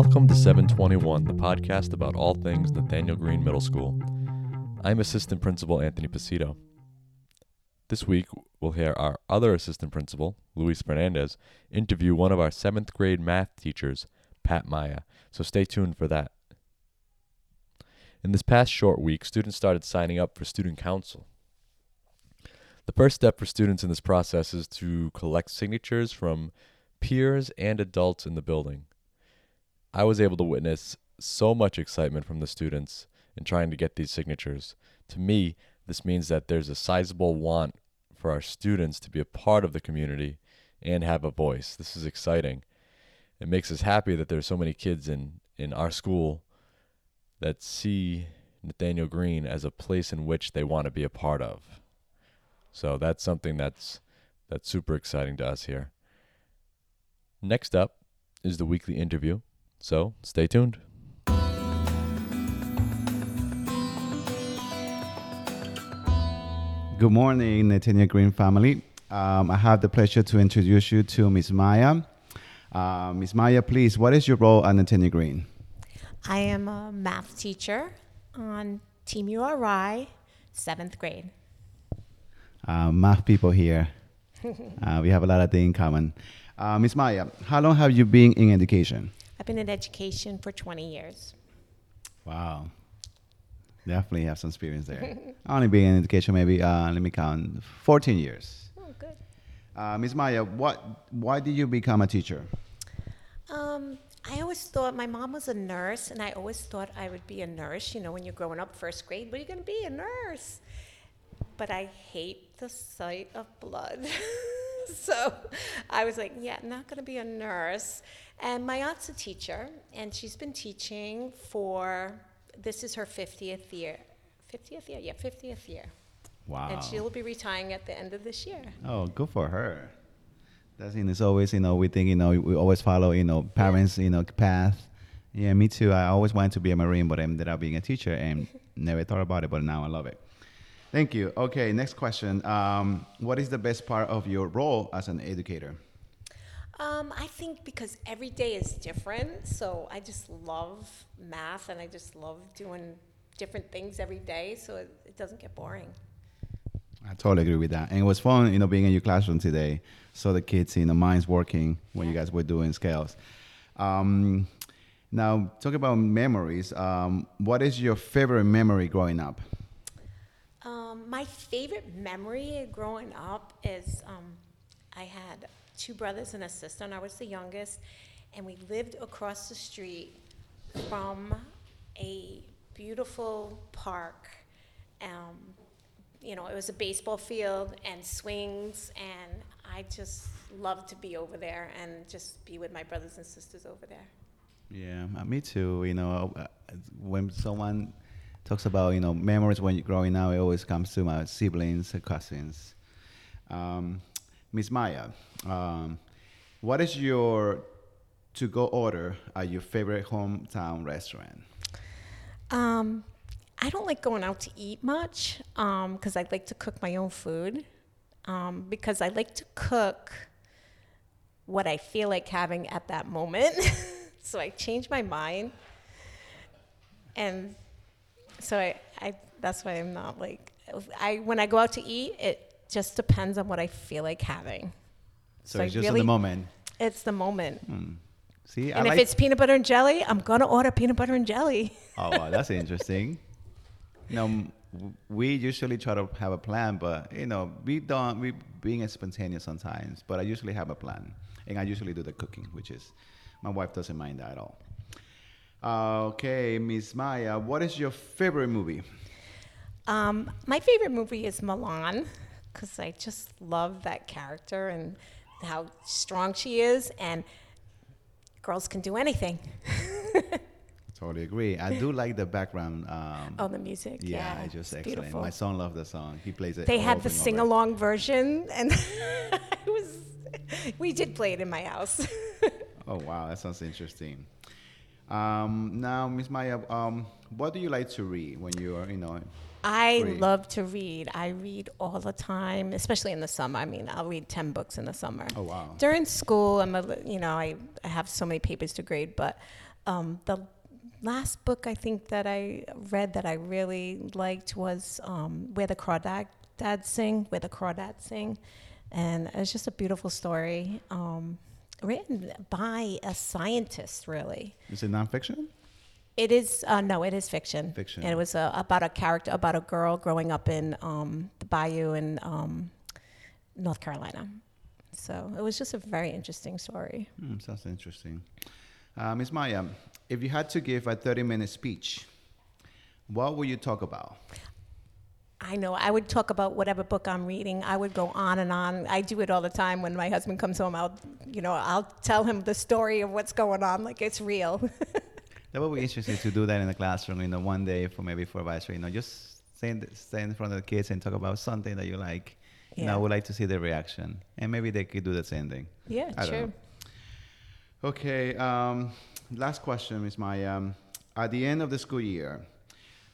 Welcome to 721, the podcast about all things Nathanael Greene Middle School. I'm Assistant Principal Anthony Pasito. This week, we'll hear our other assistant principal, Luis Fernandez, interview one of our seventh grade math teachers, Pat Maya, so stay tuned for that. In this past short week, students started signing up for student council. The first step for students in this process is to collect signatures from peers and adults in the building. I was able to witness so much excitement from the students in trying to get these signatures. To me, this means that there's a sizable want for our students to be a part of the community and have a voice. This is exciting. It makes us happy that there's so many kids in, in our school that see Nathanael Greene as a place in which they want to be a part of. So that's something that's that's super exciting to us here. Next up is the weekly interview. So stay tuned. Good morning, Nathanael Greene family. Um, I have the pleasure to introduce you to Miss Maya. Uh, Miss Maya, please, what is your role at Nathanael Greene? I am a math teacher on Team URI, seventh grade. Uh, math people here. Uh, we have a lot of things in common. Uh, Miss Maya, how long have you been in education? I've been in education for 20 years. Wow. Definitely have some experience there. I only been in education maybe, uh, let me count, 14 years. Oh, good. Uh, Miss Maya, what, why did you become a teacher? Um, I always thought my mom was a nurse, and I always thought I would be a nurse. You know, when you're growing up, first grade, what are you going to be? A nurse. But I hate the sight of blood. so I was like, yeah, I'm not going to be a nurse. And my aunt's a teacher, and she's been teaching for this is her 50th year. 50th year? Yeah, 50th year. Wow. And she'll be retiring at the end of this year. Oh, good for her. That's know, it's always you know we think you know we always follow you know parents you know path. Yeah, me too. I always wanted to be a marine, but I ended up being a teacher and never thought about it. But now I love it. Thank you. Okay, next question. Um, what is the best part of your role as an educator? Um, I think because every day is different, so I just love math and I just love doing different things every day, so it, it doesn't get boring. I totally agree with that. And it was fun, you know, being in your classroom today. So the kids, you know, minds working when you guys were doing scales. Um, now, talk about memories. Um, what is your favorite memory growing up? My favorite memory growing up is um, I had two brothers and a sister, and I was the youngest, and we lived across the street from a beautiful park. Um, you know, it was a baseball field and swings, and I just loved to be over there and just be with my brothers and sisters over there. Yeah, uh, me too. You know, uh, when someone talks about you know memories when you're growing up, it always comes to my siblings and cousins. Um, Miss Maya, um, what is your to-go order at your favorite hometown restaurant? Um, I don't like going out to eat much because I like to cook my own food. Um, because I like to cook what I feel like having at that moment. so I change my mind, and so I, I that's why I'm not like I when I go out to eat, it just depends on what I feel like having. So, I it's just in really- the moment. It's the moment. Hmm. See, And I if like. it's peanut butter and jelly, I'm gonna order peanut butter and jelly. oh, wow, that's interesting. You know, we usually try to have a plan, but you know, we don't. We being spontaneous sometimes, but I usually have a plan, and I usually do the cooking, which is my wife doesn't mind that at all. Uh, okay, Miss Maya, what is your favorite movie? Um, my favorite movie is Mulan because I just love that character and how strong she is, and girls can do anything. Totally agree. I do like the background. Um, oh, the music. yeah, Yeah, it's just it's excellent. beautiful. My son loves the song. He plays it. They had the sing along version, and it was. We did play it in my house. Oh wow, that sounds interesting. Um, now, Miss Maya, um, what do you like to read when you are, you know? I love to read. I read all the time, especially in the summer. I mean, I'll read 10 books in the summer. Oh, wow. During school, I'm a, you know, I, I have so many papers to grade, but um, the last book I think that I read that I really liked was um, Where the Crawdads Sing, Where the Crawdads Sing. And it's just a beautiful story um, written by a scientist, really. Is it nonfiction? It is uh, no, it is fiction. Fiction. And it was uh, about a character, about a girl growing up in um, the bayou in um, North Carolina. So it was just a very interesting story. Hmm, sounds interesting. Uh, Ms. Maya, if you had to give a 30 minute speech, what would you talk about? I know. I would talk about whatever book I'm reading. I would go on and on. I do it all the time when my husband comes home. I'll, you know, I'll tell him the story of what's going on, like it's real. That would be interesting to do that in the classroom, you know, one day for maybe for advisory, you know, just stand, stand in front of the kids and talk about something that you like. You know, I would like to see their reaction. And maybe they could do the same thing. yeah, I sure. Okay, um, last question, Ms. Maya. Um, at the end of the school year,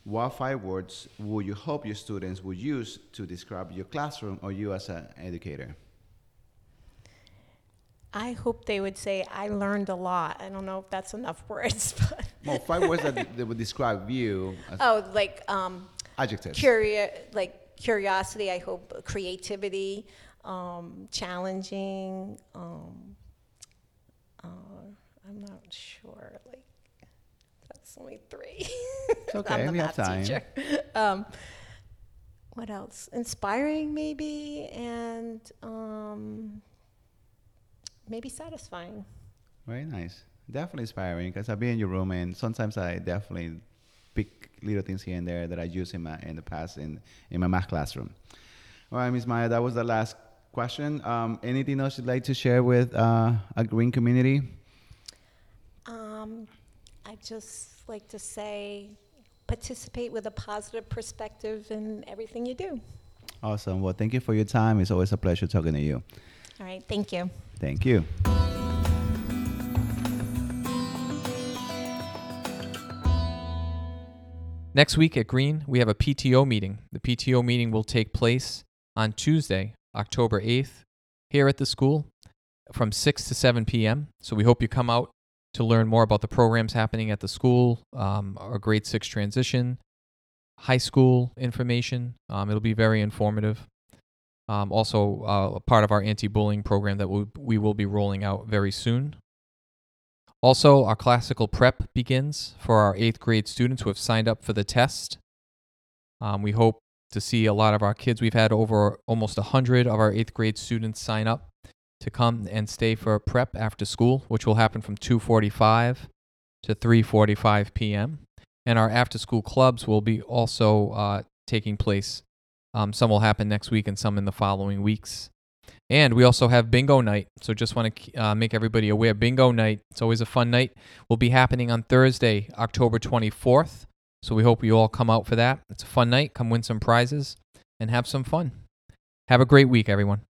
what five words would you hope your students would use to describe your classroom or you as an educator? I hope they would say, I learned a lot. I don't know if that's enough words, but. Well, five words that, that would describe you as Oh, like um, adjectives. curio- like curiosity, I hope, creativity, um, challenging. Um, uh, I'm not sure. Like, that's only three. It's okay, I'm the we have math time. teacher. Um, what else? Inspiring, maybe, and um, maybe satisfying. Very nice. Definitely inspiring because I've been in your room and sometimes I definitely pick little things here and there that I use in my in the past in, in my math classroom. All right, Ms. Maya, that was the last question. Um, anything else you'd like to share with uh, a green community? Um, I just like to say, participate with a positive perspective in everything you do. Awesome. Well, thank you for your time. It's always a pleasure talking to you. All right, thank you. Thank you. Next week at Greene, we have a PTO meeting. The PTO meeting will take place on Tuesday, October 8th, here at the school from 6 to 7 p.m. So we hope you come out to learn more about the programs happening at the school, um, our grade 6 transition, high school information. Um, it'll be very informative. Um, also, uh, a part of our anti bullying program that we, we will be rolling out very soon. Also, our classical prep begins for our eighth grade students who have signed up for the test. Um, we hope to see a lot of our kids. We've had over almost 100 of our eighth grade students sign up to come and stay for prep after school, which will happen from 2:45 to 3:45 p.m. And our after school clubs will be also uh, taking place. Um, some will happen next week and some in the following weeks. And we also have bingo night. So just want to uh, make everybody aware bingo night, it's always a fun night, will be happening on Thursday, October 24th. So we hope you all come out for that. It's a fun night. Come win some prizes and have some fun. Have a great week, everyone.